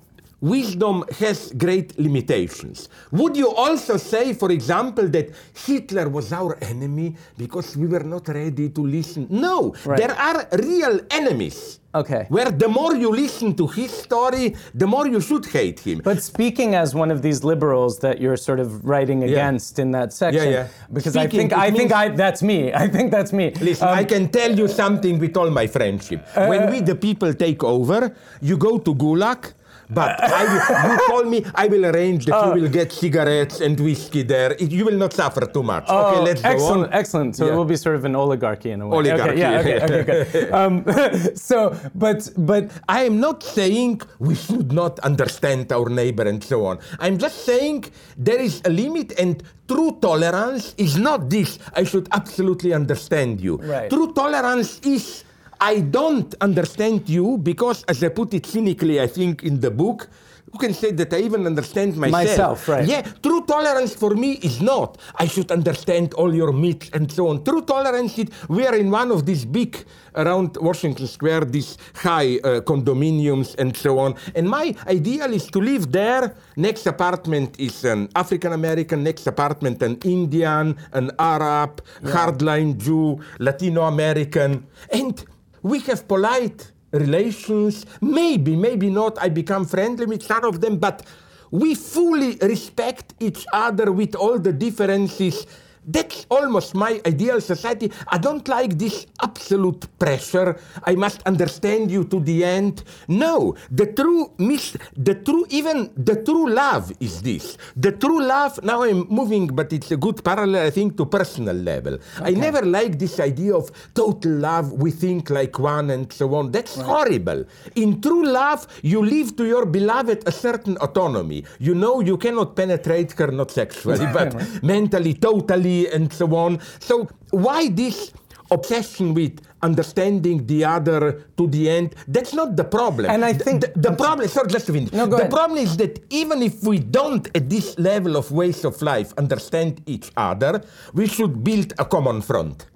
wisdom has great limitations. Would you also say, for example, that Hitler was our enemy because we were not ready to listen? No, Right. there are real enemies. Okay. Where the more you listen to his story, the more you should hate him. But speaking as one of these liberals that you're sort of writing against in that section, yeah. yeah. because Speaking, I think I think I that's me. I think that's me. Listen, Um, I can tell you something with all my friendship. Uh, when we, the people, take over, you go to Gulag. But I will, you call me, I will arrange that you will get cigarettes and whiskey there. It- you will not suffer too much. Oh, okay, let's excellent, go on. excellent. So Yeah. it will be sort of an oligarchy in a way. Oligarchy, Okay, yeah, okay, okay, good. Um, so, but but I am not saying we should not understand our neighbor and so on. I'm just saying there is a limit, and true tolerance is not this. I should absolutely understand you. Right. True tolerance is I don't understand you because, as I put it cynically, I think in the book. You can say that I even understand myself. Myself, right. Yeah, true tolerance for me is not. I should understand all your myths and so on. True tolerance is we are in one of these big around Washington Square, these high uh, condominiums and so on. And my ideal is to live there. Next apartment is an African American. Next apartment an Indian, an Arab, hardline Jew, Latino American, and we have polite relations. Maybe, maybe not. I become friendly with some of them, but we fully respect each other with all the differences. That's almost my ideal society. I don't like this absolute pressure. I must understand you to the end. No, the true mis- the true even the true love is this. The true love. Now I'm moving, but it's a good parallel, I think, to personal level. I never liked this idea of total love. We think like one and so on. That's horrible. In true love, you leave to your beloved a certain autonomy. You know you cannot penetrate her not sexually, but mentally, totally, and so on. So why this obsession with understanding the other to the end? That's not the problem. And I think- the, the problem. Sorry, just to finish. No, go the ahead. problem is that even if we don't, at this level of ways of life, understand each other, we should build a common front.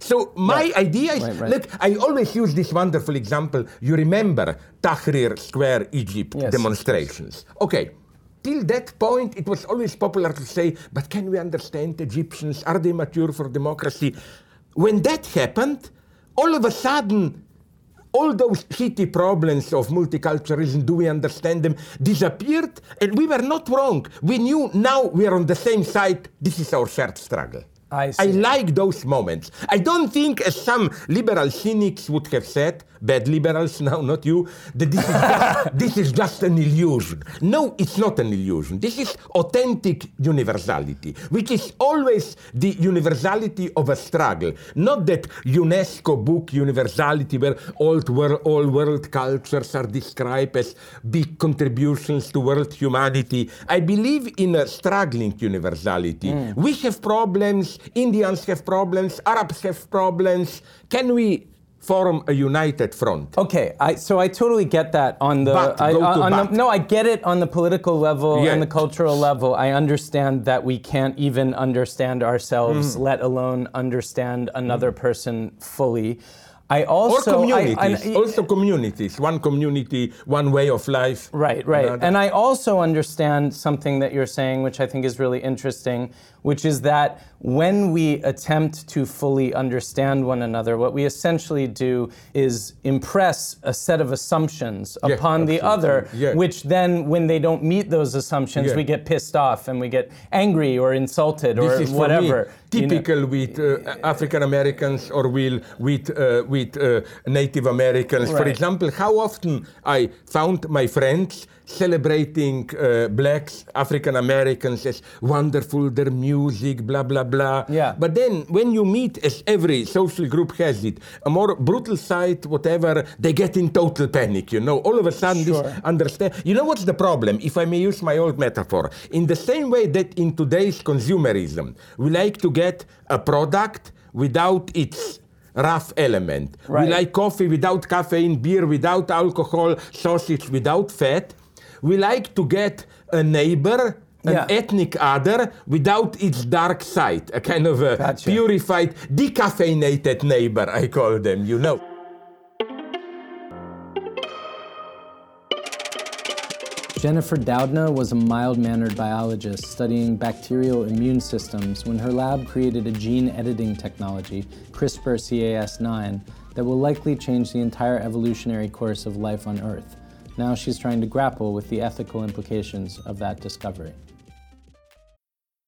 So my idea is, Right, right. look, I always use this wonderful example. You remember Tahrir Square, Egypt Yes. demonstrations. Okay. Till that point, it was always popular to say, but can we understand Egyptians? Are they mature for democracy? When that happened, all of a sudden, all those shitty problems of multiculturalism, do we understand them, disappeared, and we were not wrong. We knew now we are on the same side. This is our shared struggle. I see. like those moments. I don't think, as some liberal cynics would have said, bad liberals now, not you, that this is just, this is just an illusion. No, it's not an illusion. This is authentic universality, which is always the universality of a struggle. Not that UNESCO book universality where old world, all world cultures are described as big contributions to world humanity. I believe in a struggling universality. Mm. We have problems, Indians have problems, Arabs have problems. Can we form a united front? Okay, I, so I totally get that on the, But, I, go to on but. the no, I get it on the political level Yeah. and the cultural level. I understand that we can't even understand Mm. ourselves, let alone understand another person fully. I also or I- communities, I- also communities. One community, one way of life. Right, right. Another. And I also understand something that you're saying, which I think is really interesting, which is that when we attempt to fully understand one another, what we essentially do is impress a set of assumptions Yeah, upon the other. Yeah. which then, when they don't meet those assumptions, Yeah. we get pissed off and we get angry or insulted or is whatever. for me you know. typical with uh, African Americans or with uh, with uh, Native Americans. For example, how often I found my friends celebrating uh, blacks, African Americans as wonderful, their music, blah blah blah. Yeah. But then when you meet, as every social group has it, a more brutal side, whatever, they get in total panic. You know, all of a sudden Sure. this understand. You know what's the problem? If I may use my old metaphor, in the same way that in today's consumerism, we like to get a product without its rough element. Right. We like coffee without caffeine, beer without alcohol, sausage without fat. We like to get a neighbor. An Yeah. ethnic other without its dark side, a kind of a Gotcha. purified, decaffeinated neighbor, I call them, you know. Jennifer Doudna was a mild mannered biologist studying bacterial immune systems when her lab created a gene editing technology, CRISPR Cas9, that will likely change the entire evolutionary course of life on Earth. Now she's trying to grapple with the ethical implications of that discovery.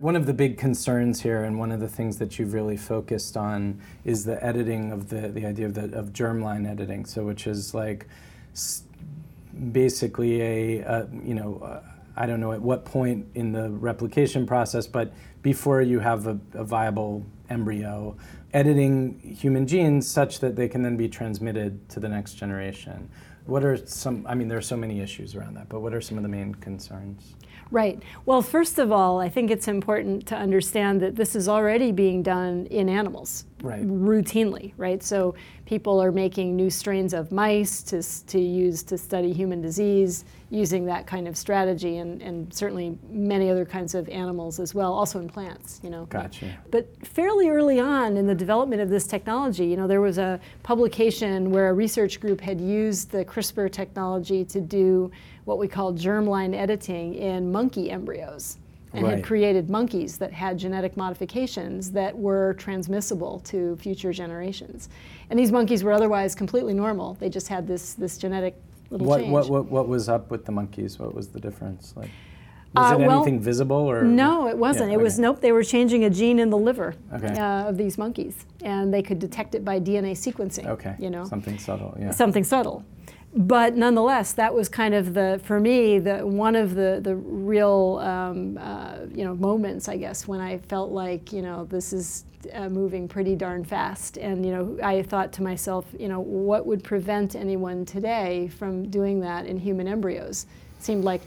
One of the big concerns here, and one of the things that you've really focused on, is the editing of the, the idea of, the, of germline editing. So, which is like basically a, you know, I don't know at what point in the replication process, but before you have a, a viable embryo, editing human genes such that they can then be transmitted to the next generation. What are some, I mean, there are so many issues around that, but what are some of the main concerns? Right. Well, first of all, I think it's important to understand that this is already being done in animals right. routinely, right? So people are making new strains of mice to, to use to study human disease using that kind of strategy and, and certainly many other kinds of animals as well, also in plants, you know. Gotcha. But fairly early on in the development of this technology, you know, there was a publication where a research group had used the CRISPR technology to do what we call germline editing in monkey embryos and Right. had created monkeys that had genetic modifications that were transmissible to future generations. And these monkeys were otherwise completely normal. They just had this, this genetic little What, change. what, what, what was up with the monkeys? What was the difference? Like, was Uh, it well, anything visible or? No, it wasn't. Yeah, it was nope. They were changing a gene in the liver Okay. uh, of these monkeys, and they could detect it by DNA sequencing. Okay. you know, Something subtle, yeah. something subtle. But nonetheless, that was kind of the for me the one of the the real um, uh, you know moments I guess when I felt like you know this is uh, moving pretty darn fast, and you know I thought to myself you know what would prevent anyone today from doing that in human embryos? Seemed like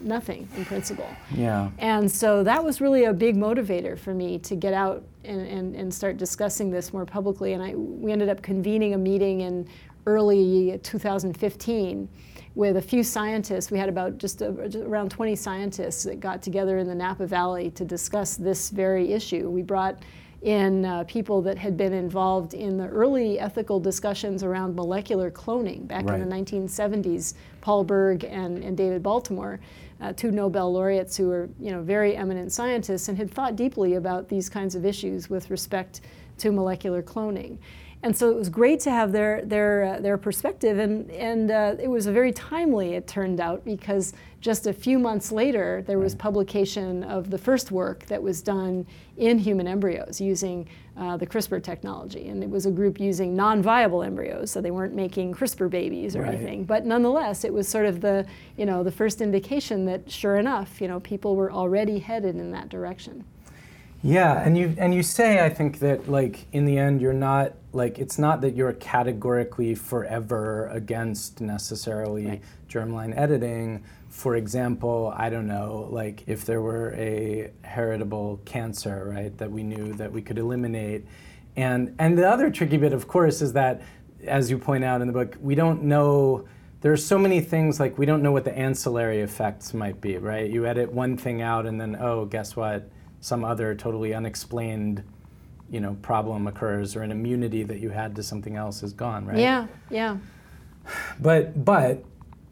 nothing in principle. Yeah. And so that was really a big motivator for me to get out and, and, and start discussing this more publicly. And I, we ended up convening a meeting in early 2015 with a few scientists. We had about just, a, just around 20 scientists that got together in the Napa Valley to discuss this very issue. We brought in uh, people that had been involved in the early ethical discussions around molecular cloning back in the 1970s, Paul Berg and, and David Baltimore, uh, two Nobel laureates who were you know, very eminent scientists and had thought deeply about these kinds of issues with respect to molecular cloning. And so it was great to have their, their, uh, their perspective, and, and uh, it was very timely, it turned out, because just a few months later, there was publication of the first work that was done in human embryos using uh, the CRISPR technology. And it was a group using non viable embryos, so they weren't making CRISPR babies or Right. anything. But nonetheless, it was sort of the, you know, the first indication that, sure enough, you know, people were already headed in that direction. Yeah, and you and you say I think that like in the end you're not like it's not that you're categorically forever against necessarily germline editing. For example, I don't know, like if there were a heritable cancer, right, that we knew that we could eliminate. And and the other tricky bit of course is that as you point out in the book, we don't know there are so many things like we don't know what the ancillary effects might be, right? You edit one thing out and then oh, guess what? Some other totally unexplained, you know, problem occurs or an immunity that you had to something else is gone, right? Yeah, yeah. But but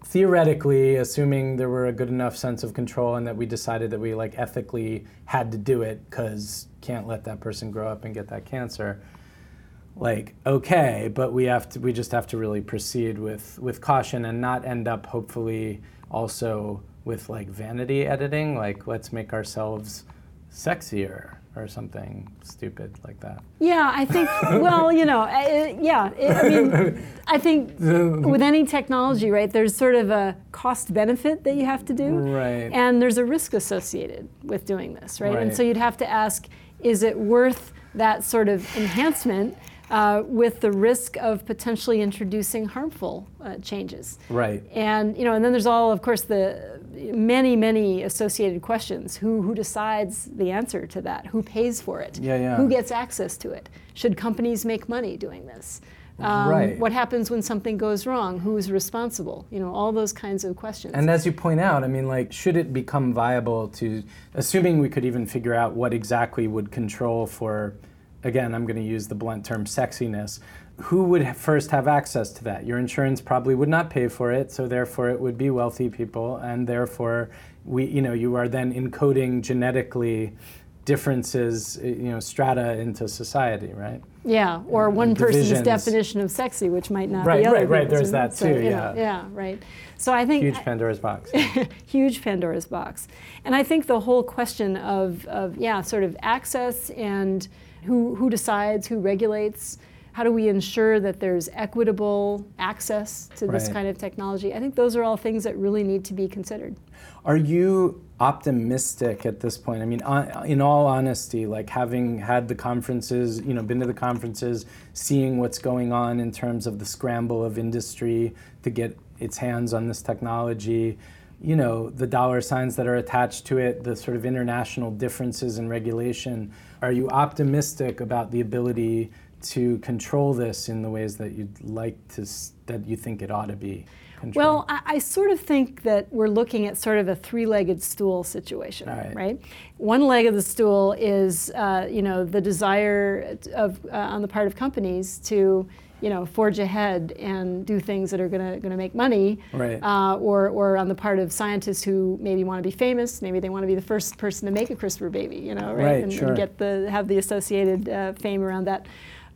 theoretically, assuming there were a good enough sense of control and that we decided that we like ethically had to do it because can't let that person grow up and get that cancer. Like okay, but we have to we just have to really proceed with with caution and not end up hopefully also with like vanity editing. Like let's make ourselves sexier or something stupid like that. Yeah, I think. Well, you know, yeah. It, I mean, I think with any technology, right? There's sort of a cost benefit that you have to do, Right. and there's a risk associated with doing this, right? And so you'd have to ask, is it worth that sort of enhancement uh, with the risk of potentially introducing harmful uh, changes. Right. And you know, and then there's all, of course, the many, many associated questions. Who who decides the answer to that? Who pays for it? Yeah, yeah. Who gets access to it? Should companies make money doing this? Um, Right. What happens when something goes wrong? Who's responsible? You know, all those kinds of questions. And as you point out, I mean, like, should it become viable to, assuming we could even figure out what exactly would control for, again, I'm going to use the blunt term sexiness, who would first have access to that? Your insurance probably would not pay for it, so therefore it would be wealthy people, and therefore we, you know, you are then encoding genetically differences, eh, you know, strata into society, right? Yeah, or one person's divisions. definition of sexy, which might not Right, be other right, right, people's, there's that So, too, know, yeah. yeah, right. So I think Huge Pandora's box. huge Pandora's box. And I think the whole question of, of yeah, sort of access and who, who decides, who regulates, how do we ensure that there's equitable access to this Right. kind of technology? I think those are all things that really need to be considered. Are you optimistic at this point? I mean, uh, in all honesty, like having had the conferences, you know, been to the conferences, seeing what's going on in terms of the scramble of industry to get its hands on this technology, you know, the dollar signs that are attached to it, the sort of international differences in regulation. Are you optimistic about the ability to control this in the ways that you'd like to, that you think it ought to be? controlled? Well, I, I sort of think that we're looking at sort of a three-legged stool situation, right. One leg of the stool is, uh, you know, the desire of uh, on the part of companies to, you know, forge ahead and do things that are going to going to make money, Right. uh, or or on the part of scientists who maybe want to be famous, maybe they want to be the first person to make a CRISPR baby, you know, right, Right, and, sure. and get the have the associated uh, fame around that.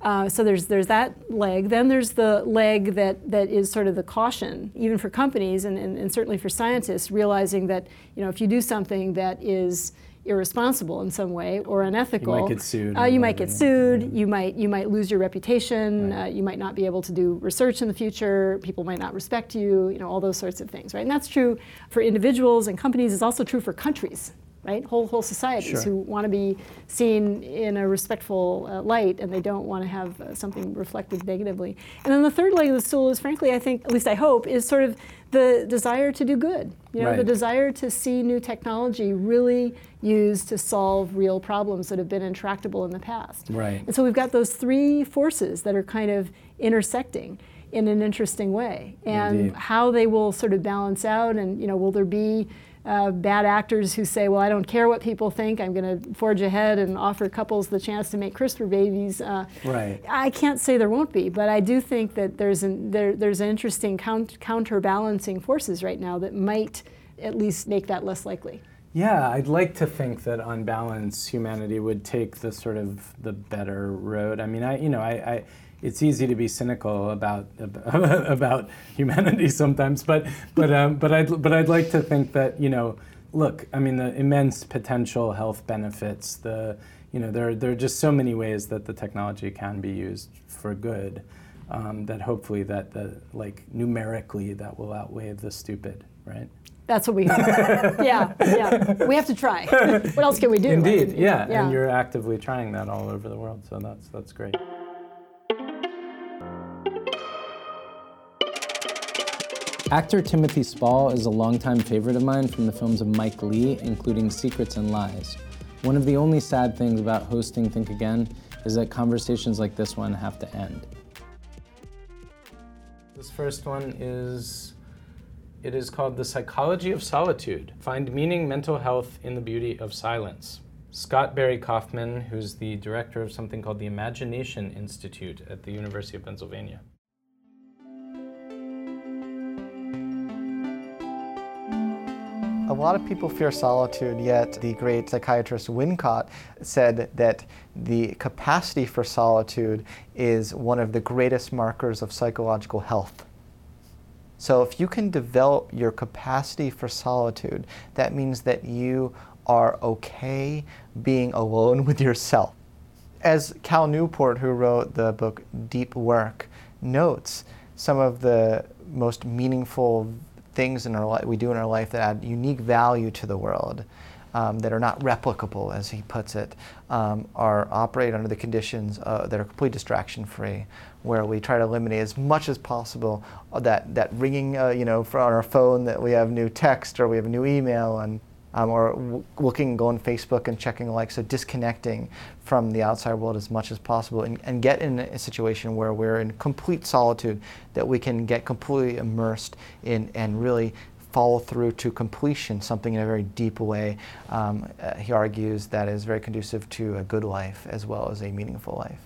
Uh, so there's there's that leg. Then there's the leg that that is sort of the caution, even for companies and, and, and certainly for scientists, realizing that you know if you do something that is irresponsible in some way or unethical, get sued Uh, you might get sued. You might you might lose your reputation. Uh, you might not be able to do research in the future. People might not respect you. You know all those sorts of things, right? And that's true for individuals and companies. It's also true for countries, right? Whole whole societies Sure. who want to be seen in a respectful uh, light, and they don't want to have uh, something reflected negatively. And then the third leg of the stool is, frankly, I think, at least I hope, is sort of the desire to do good. You know, the desire to see new technology really used to solve real problems that have been intractable in the past. Right. And so we've got those three forces that are kind of intersecting in an interesting way, and Indeed. how they will sort of balance out, and you know, will there be uh, bad actors who say, "Well, I don't care what people think. I'm going to forge ahead and offer couples the chance to make CRISPR babies." Uh, Right. I can't say there won't be, but I do think that there's an there, there's an interesting count, counterbalancing forces right now that might at least make that less likely. Yeah, I'd like to think that on balance, humanity would take the sort of the better road. I mean, I you know, I, I it's easy to be cynical about about humanity sometimes, but but um, but I'd but I'd like to think that you know, look, I mean, the immense potential health benefits, the you know, there there are just so many ways that the technology can be used for good. Um, that hopefully that the like numerically that will outweigh the stupid, right? That's what we hope. yeah, yeah. We have to try. what else can we do? Indeed, mean, yeah. and you're actively trying that all over the world, so that's that's great. Actor Timothy Spall is a longtime favorite of mine from the films of Mike Leigh, including Secrets and Lies. One of the only sad things about hosting Think Again is that conversations like this one have to end. This first one is it is called The Psychology of Solitude. Find meaning, mental health in the beauty of silence. Scott Barry Kaufman, who's the director of something called the Imagination Institute at the University of Pennsylvania. A lot of people fear solitude, yet the great psychiatrist Winnicott said that the capacity for solitude is one of the greatest markers of psychological health. So if you can develop your capacity for solitude, that means that you are okay being alone with yourself. As Cal Newport, who wrote the book Deep Work, notes, some of the most meaningful things in our life we do in our life that add unique value to the world um, that are not replicable, as he puts it, um, are operate under the conditions uh, that are completely distraction free, where we try to eliminate as much as possible that that ringing, uh, you know, on our phone that we have new text or we have a new email and um, or w- looking, go on Facebook and checking likes, so disconnecting from the outside world as much as possible and, and get in a situation where we're in complete solitude, that we can get completely immersed in and really follow through to completion, something in a very deep way. Um, uh, he argues that is very conducive to a good life as well as a meaningful life.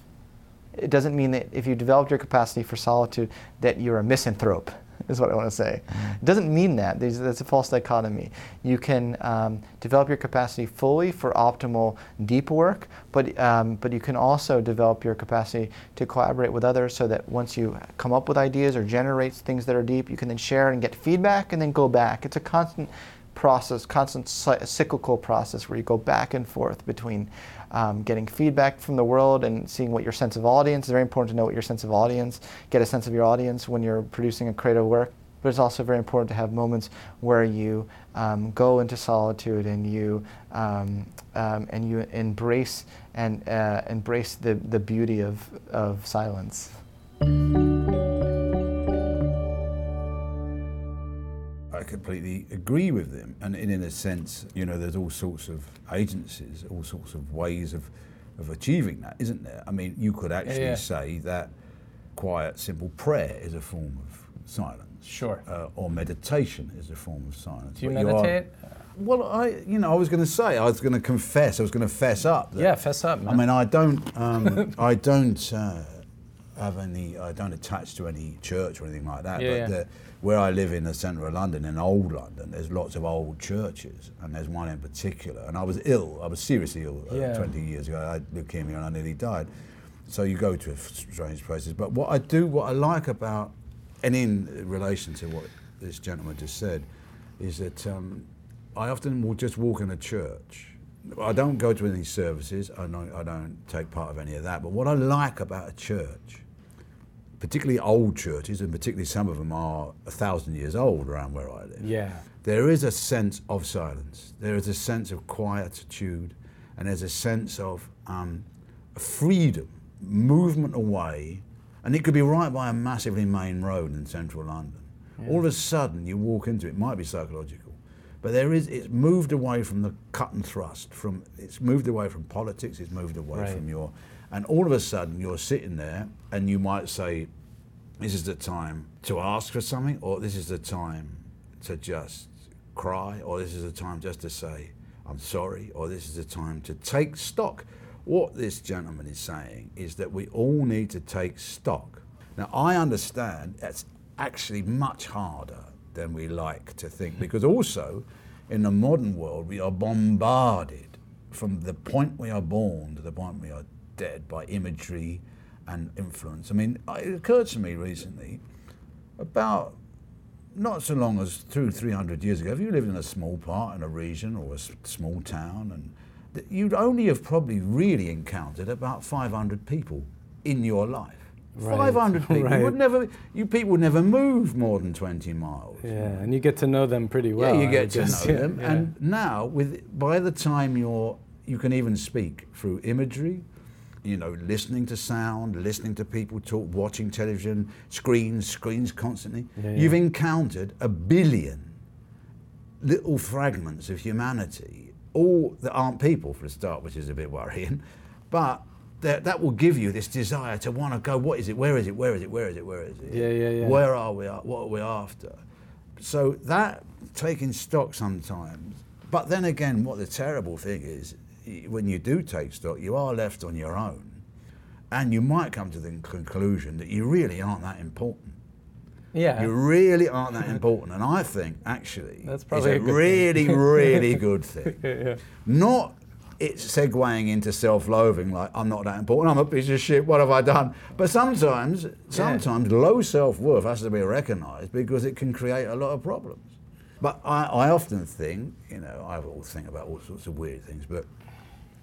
It doesn't mean that if you developed your capacity for solitude that you're a misanthrope is what I want to say. It doesn't mean that. that's a false dichotomy. You can um, develop your capacity fully for optimal deep work, but, um, but you can also develop your capacity to collaborate with others so that once you come up with ideas or generate things that are deep, you can then share and get feedback and then go back. It's a constant process, constant cyclical process where you go back and forth between um, getting feedback from the world and seeing what your sense of audience. is very important to know what your sense of audience, get a sense of your audience when you're producing a creative work. But it's also very important to have moments where you um, go into solitude and you um, um and you embrace and uh, embrace the, the beauty of, of silence. I completely agree with them. And in, a sense, you know, there's all sorts of agencies, all sorts of ways of, of achieving that, isn't there? I mean, you could actually yeah, yeah. say that quiet, simple prayer is a form of silence. Sure. Uh, or meditation is a form of silence. Do you but meditate? You are, well, I, you know, I was going to say, I was going to confess, I was going to fess up. yeah, fess up. Man. I mean, I don't, um, I don't uh, have any, I don't attach to any church or anything like that. Yeah, but yeah. The, where I live in the centre of London, in old London, there's lots of old churches, and there's one in particular. And I was ill, I was seriously ill uh, yeah. 20 years ago. I had leukemia and I nearly died. So you go to strange places. But what I do, what I like about, and in relation to what this gentleman just said, is that um, I often will just walk in a church. I don't go to any services, I don't, I don't take part of any of that. But what I like about a church particularly old churches, and particularly some of them are a thousand years old around where I live. Yeah. There is a sense of silence. There is a sense of quietude, and there's a sense of um, freedom, movement away, and it could be right by a massively main road in central London. Yeah. All of a sudden, you walk into it. it. Might be psychological, but there is. It's moved away from the cut and thrust. From it's moved away from politics. It's moved away right. from your and all of a sudden, you're sitting there and you might say, This is the time to ask for something, or this is the time to just cry, or this is the time just to say, I'm sorry, or this is the time to take stock. What this gentleman is saying is that we all need to take stock. Now, I understand that's actually much harder than we like to think, because also in the modern world, we are bombarded from the point we are born to the point we are dead by imagery and influence. I mean, it occurred to me recently about not so long as through three hundred years ago, if you lived in a small part in a region or a small town, and you'd only have probably really encountered about 500 people in your life. Right. 500 people right. would never, you people would never move more than 20 miles. Yeah, and you get to know them pretty well. Yeah, you get to know yeah, them. Yeah. And now, with by the time you're, you can even speak through imagery, you know, listening to sound, listening to people talk, watching television, screens, screens constantly. Yeah, yeah. You've encountered a billion little fragments of humanity, all that aren't people for a start, which is a bit worrying, but that, that will give you this desire to want to go, what is it, where is it, where is it, where is it, where is it? Yeah, yeah, yeah. Where are we, what are we after? So that, taking stock sometimes, but then again, what the terrible thing is, when you do take stock, you are left on your own. And you might come to the conclusion that you really aren't that important. Yeah. You really aren't that important. And I think, actually, that's probably a, a really, really good thing. yeah. Not it's segueing into self-loathing, like I'm not that important, I'm a piece of shit, what have I done? But sometimes, sometimes yeah. low self-worth has to be recognised because it can create a lot of problems. But I, I often think, you know, I always think about all sorts of weird things, but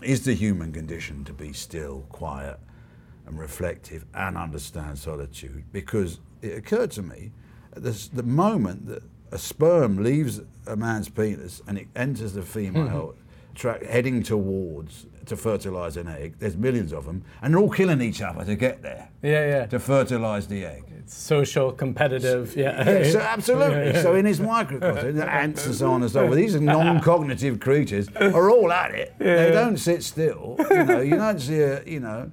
is the human condition to be still, quiet, and reflective and understand solitude? Because it occurred to me, this, the moment that a sperm leaves a man's penis and it enters the female, mm-hmm. track heading towards to fertilize an egg. There's millions of them, and they're all killing each other to get there. Yeah, yeah. To fertilize the egg. It's social, competitive. Yeah. Yeah, so absolutely. So in his microcosm, the ants and so on and so forth, these are non-cognitive creatures are all at it. They don't sit still. You know, you don't see a, you know,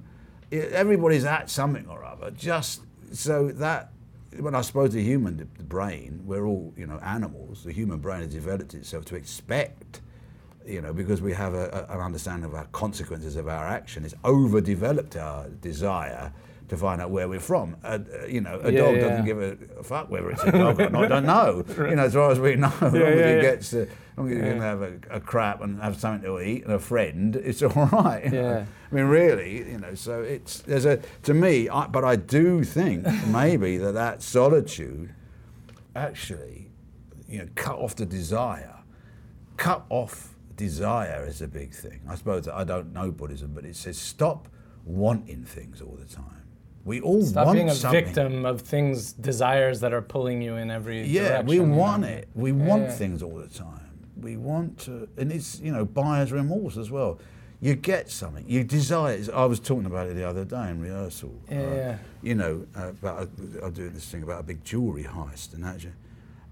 everybody's at something or other. Just so that when I suppose the human the brain, we're all you know animals. The human brain has developed itself to expect, you know, because we have a, a, an understanding of our consequences of our action. It's overdeveloped our desire to find out where we're from. Uh, you know, a Yeah, dog yeah. doesn't give a fuck whether it's a dog or not. I Don't know. You know, as far as we know, as long as it gets, uh, long as you can have a, a crap and have something to eat and a friend, it's all right. you know. Yeah. I mean, really, you know. So it's there's a to me, I, but I do think maybe that that solitude actually, you know, cut off the desire. Cut off desire is a big thing. I suppose I don't know Buddhism, but it says stop wanting things all the time. We all Stop want being a something. victim of things, desires that are pulling you in every Yeah, direction. we want it. We Yeah, want yeah. things all the time. We want to, and it's you know buyer's remorse as well. You get something, you desire. I was talking about it the other day in rehearsal. Yeah, yeah. You know, uh, about I'm doing this thing about a big jewelry heist, and actually,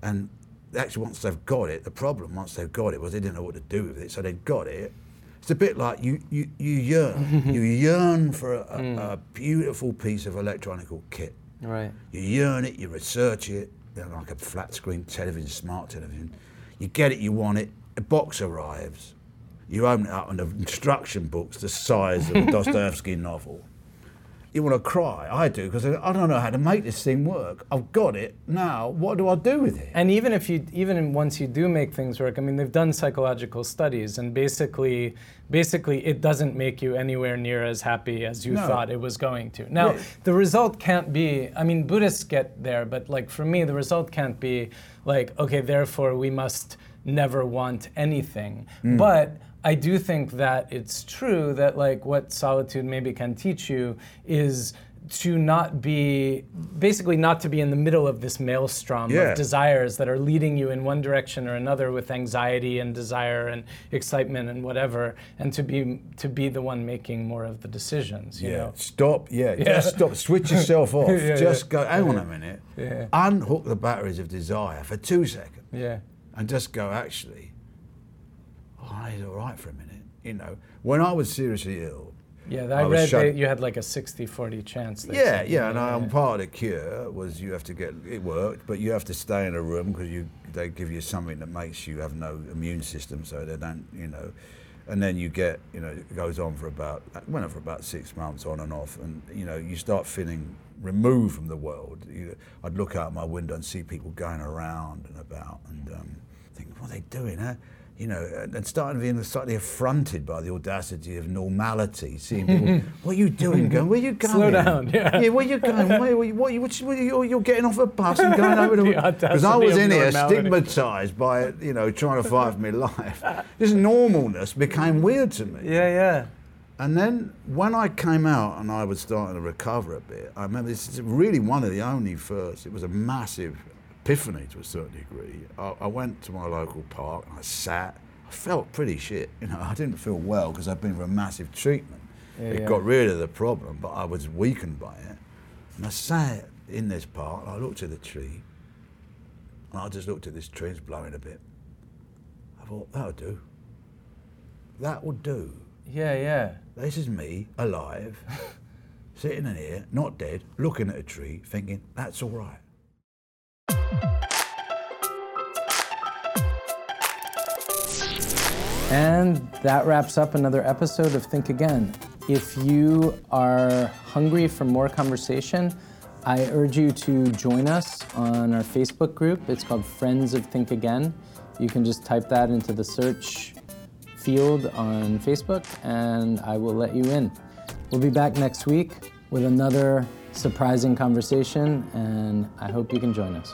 and actually once they've got it, the problem once they've got it was they didn't know what to do with it, so they got it. It's a bit like you you, you yearn, you yearn for a, a, hmm. a beautiful piece of electronical kit. Right. You yearn it, you research it, you know, like a flat screen television, smart television. You get it, you want it, a box arrives. You open it up and the instruction book's the size of a Dostoevsky novel. You want to cry. I do, because I don't know how to make this thing work. I've got it. Now, what do I do with it? And even if you, even once you do make things work, I mean, they've done psychological studies, and basically, basically, it doesn't make you anywhere near as happy as you No. thought it was going to. Now, Yeah. the result can't be. I mean, Buddhists get there, but like for me, the result can't be like, okay, therefore we must never want anything. Mm. But I do think that it's true that like what solitude maybe can teach you is to not be basically not to be in the middle of this maelstrom Yeah. of desires that are leading you in one direction or another with anxiety and desire and excitement and whatever and to be to be the one making more of the decisions you yeah, know stop. Yeah, Yeah. just stop. Switch yourself off. Yeah, just go. Hang on a minute. Yeah. Unhook the batteries of desire for two seconds. Yeah. And just go. Actually, oh, I all right for a minute. You know, when I was seriously ill. yeah i, was read shut- that you had like a 60-40 chance Yeah, yeah, and um, part of the cure was you have to get it worked, but you have to stay in a room because you they give you something that makes you have no immune system, so they don't, you know, and then you get, you know, it goes on for about went on for about six months on and off, and you know you start feeling removed from the world. You, I'd look out my window and see people going around and about, and um, think, what are they doing? Huh? You know, and starting being slightly affronted by the audacity of normality, seeing people, what are you doing? Going, where are you going? Slow down, yeah. Yeah, where are you going? Where, where, what, you- what, you- you're getting off a bus and going over The to because I was in here stigmatised by you know trying to fight for my life. This normalness became weird to me. yeah yeah And then when I came out and I was starting to recover a bit, I remember this is really one of the only first. It was a massive epiphany to a certain degree. I, I went to my local park and I sat. I felt pretty shit. You know, I didn't feel well because I'd been for a massive treatment. Yeah, it yeah. got rid of the problem, but I was weakened by it. And I sat in this park. And I looked at the tree. And I just looked at this tree. It's blowing a bit. I thought that'll do. That would do. yeah yeah This is me, alive, sitting in here, not dead, looking at a tree, thinking, that's all right. And that wraps up another episode of Think Again. If you are hungry for more conversation, I urge you to join us on our Facebook group. It's called Friends of Think Again. You can just type that into the search field on Facebook and I will let you in. We'll be back next week with another surprising conversation, and I hope you can join us.